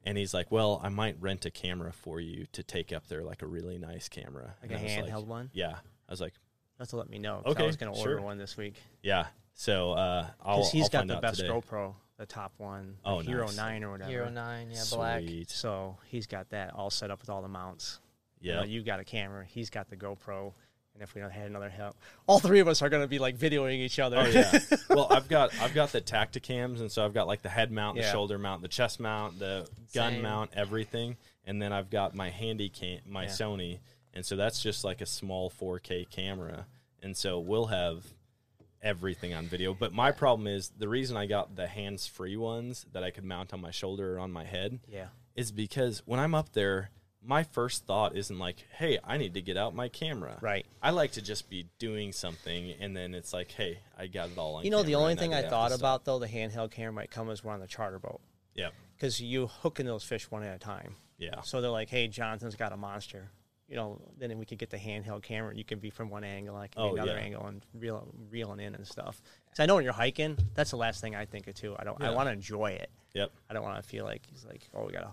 And he's like, "Well, I might rent a camera for you to take up there, like a really nice camera, Like And a I was handheld one? Yeah, I was like, You have to let me know. Okay, I was gonna order sure. one this week "Yeah." So uh, I'll, because he's I'll got find the best today. GoPro, the top one, the Oh, Hero nice. Nine or whatever. Hero nine, yeah, black. Sweet. So he's got that all set up with all the mounts. You, Yeah. know, you got a camera. He's got the GoPro. And if we don't had another help, all three of us are going to be like videoing each other. Oh yeah. (laughs) well, I've got I've got the Tactacams, and so I've got like the head mount, the Yeah. shoulder mount, the chest mount, the gun Same. mount, everything, and then I've got my handy cam, my Yeah. Sony, and so that's just like a small 4K camera, and so we'll have everything on video. But my problem is the reason I got the hands-free ones that I could mount on my shoulder or on my head yeah. is because when I'm up there, my first thought isn't like, "Hey, I need to get out my camera." Right. I like to just be doing something, and then it's like, "Hey, I got it all on." You know, the only thing I thought about though, the handheld camera might come as we're on the charter boat Yeah. because you hooking those fish one at a time. Yeah. So they're like, "Hey, Jonathan's got a monster." You know, then we could get the handheld camera. You can be from one angle, I can Oh, be another yeah. angle, and reel, reeling in and stuff. So I know when you're hiking, that's the last thing I think of too. I don't. I want to enjoy it. Yep. I don't want to feel like he's like, "Oh, we got to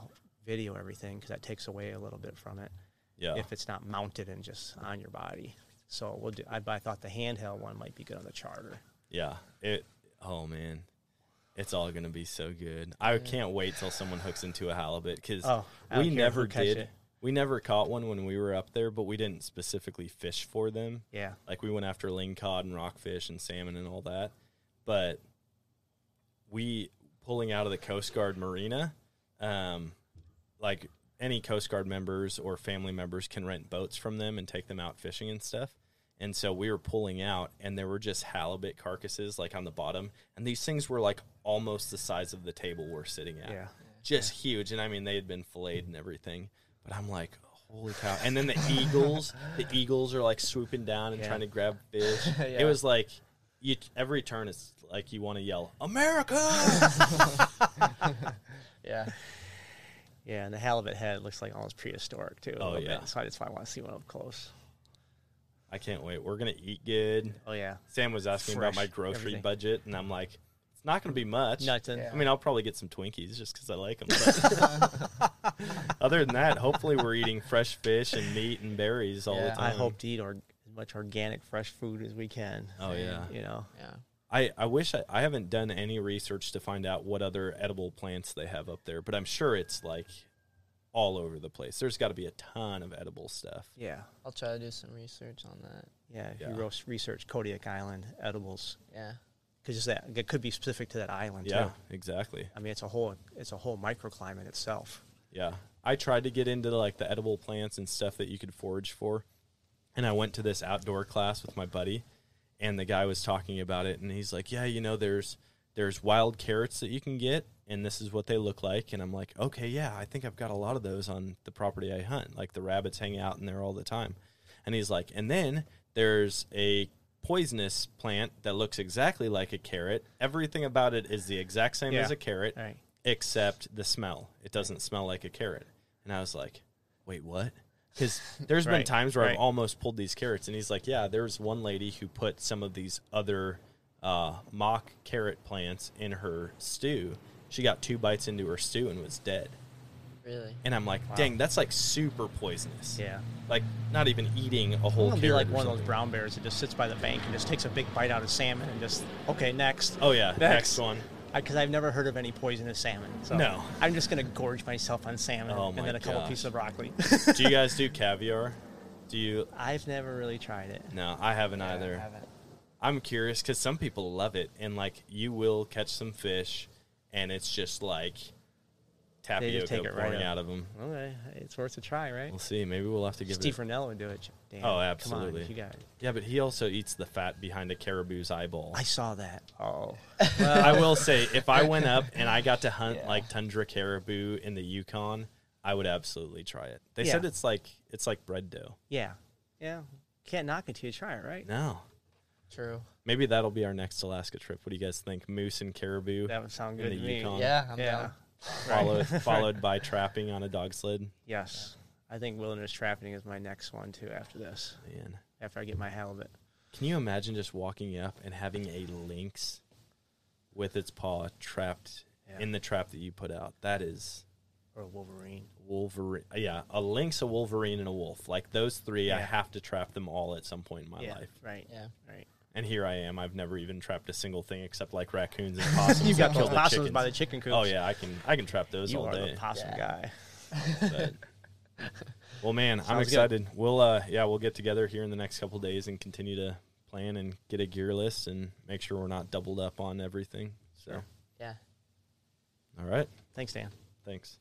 video everything," because that takes away a little bit from it. Yeah. if it's not mounted and just on your body. So we'll do. I, I thought the handheld one might be good on the charter. yeah. It. Oh man. It's all gonna be so good. I can't wait till someone hooks into a halibut because Oh, we never did. We never caught one when we were up there, but we didn't specifically fish for them. Yeah. Like we went after lingcod and rockfish and salmon and all that. But we pulling out of the Coast Guard marina, um, like any Coast Guard members or family members can rent boats from them and take them out fishing and stuff. And so we were pulling out, and there were just halibut carcasses like on the bottom, and these things were like almost the size of the table we're sitting at. Yeah. just huge. And I mean, they had been filleted and everything, but I'm like, holy cow! And then the eagles, the eagles are like swooping down and Yeah. trying to grab (laughs) fish. Yeah. It was like you every turn it's like you want to yell America. (laughs) (laughs) Yeah. Yeah, and the halibut head looks like almost prehistoric too. Oh, yeah. bit, so I just want to see one up close. I can't wait. We're gonna eat good. Oh yeah, Sam was asking about my grocery everything. budget, and I'm like, it's not gonna be much. nothing. Yeah. I mean, I'll probably get some Twinkies just because I like them. But (laughs) other than that, hopefully we're eating fresh fish and meat and berries all the time. I hope to eat or, as much organic, fresh food as we can. Oh yeah. You know, Yeah. I, I wish I, I haven't done any research to find out what other edible plants they have up there, but I'm sure it's like all over the place. There's got to be a ton of edible stuff. yeah, I'll try to do some research on that. yeah. If Yeah. you research Kodiak Island edibles, Yeah. because that it could be specific to that island. Yeah, too. exactly. I mean it's a whole it's a whole microclimate itself. Yeah. I tried to get into like the edible plants and stuff that you could forage for. And I went to this outdoor class with my buddy and the guy was talking about it and he's like, "Yeah, you know, there's there's wild carrots that you can get and this is what they look like." And I'm like, "Okay, yeah, I think I've got a lot of those on the property I hunt. Like the rabbits hang out in there all the time." And he's like, "And then there's a poisonous plant that looks exactly like a carrot. Everything about it is the exact same Yeah. as a carrot Right. except the smell. It doesn't smell like a carrot. And I was like, wait, what? Because there's been times where right. I've almost pulled these carrots. And he's like, yeah, there's one lady who put some of these other uh, mock carrot plants in her stew. She got two bites into her stew and was dead. Really. And I'm like, dang, that's like super poisonous. Yeah. Like, not even eating a whole It'll carrot. be like or one of those brown bears that just sits by the bank and just takes a big bite out of salmon and just okay next. Oh, yeah. Next, Next. one. Because I've never heard of any poisonous salmon. So No. I'm just gonna gorge myself on salmon Oh and then a couple gosh. pieces of broccoli. (laughs) do you guys (laughs) do caviar? Do you? I've never really tried it. No, I haven't Yeah, I either. haven't. I'm curious because some people love it, and like you will catch some fish, and it's just like tapioca take it right pouring up. out of them. Okay, it's worth a try, right? We'll see. Maybe we'll have to give Steve it. Rinella would do it. Dan. Oh, Come absolutely. on, you got it. Yeah, but he also eats the fat behind a caribou's eyeball. I saw that. Oh, I will say, if I went (laughs) up and I got to hunt Yeah. like tundra caribou in the Yukon, I would absolutely try it. They Yeah. said it's like it's like bread dough. yeah, yeah. Can't knock it till you try it, right? No, True. maybe that'll be our next Alaska trip. What do you guys think? Moose and caribou, That would sound In good the to me. Yukon. Yeah. I'm yeah. down. followed (laughs) followed by trapping on a dog sled. Yes. I think wilderness trapping is my next one too. After this, Man. after I get my halibut. Can you imagine just walking up and having a lynx with its paw trapped Yeah. in the trap that you put out? That is Or a wolverine. Wolverine. Yeah, a lynx, a Wolverine, and a wolf. Like those three, I have to trap them all at some point in my yeah. life. Right. Yeah. Right. And here I am. I've never even trapped a single thing except like raccoons and (laughs) possums. You that got kill those the possums chickens. by the chicken coops. Oh yeah, I can I can trap those You all are day. the possum Yeah. guy. But- (laughs) (laughs) well, man, I'm Sounds good. excited. We'll uh, yeah, we'll get together here in the next couple days and continue to plan and get a gear list and make sure we're not doubled up on everything. So, Yeah. all right, Thanks, Dan. thanks.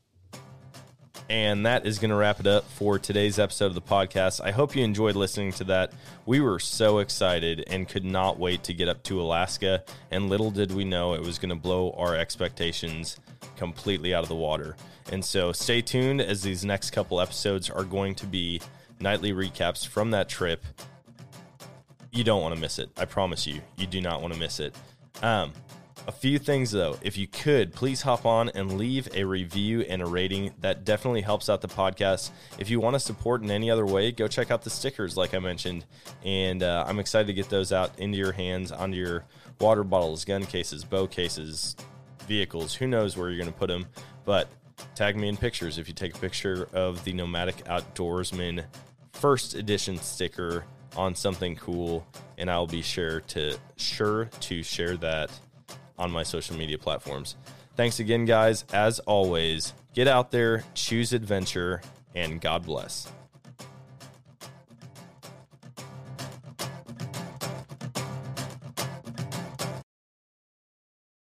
And that is going to wrap it up for today's episode of the podcast. I hope you enjoyed listening to that. We were so excited and could not wait to get up to Alaska. And little did we know it was going to blow our expectations completely out of the water. And so stay tuned as these next couple episodes are going to be nightly recaps from that trip. You don't want to miss it. I promise you. You do not want to miss it. Um, a few things though, if you could, please hop on and leave a review and a rating. That definitely helps out the podcast. If you want to support in any other way, go check out the stickers, like I mentioned. And uh, I'm excited to get those out into your hands, onto your water bottles, gun cases, bow cases, vehicles. Who knows where you're going to put them? But tag me in pictures if you take a picture of the Nomadic Outdoorsman first edition sticker on something cool, and I'll be sure to sure to share that on my social media platforms. Thanks again, guys. As always, get out there, choose adventure, and God bless.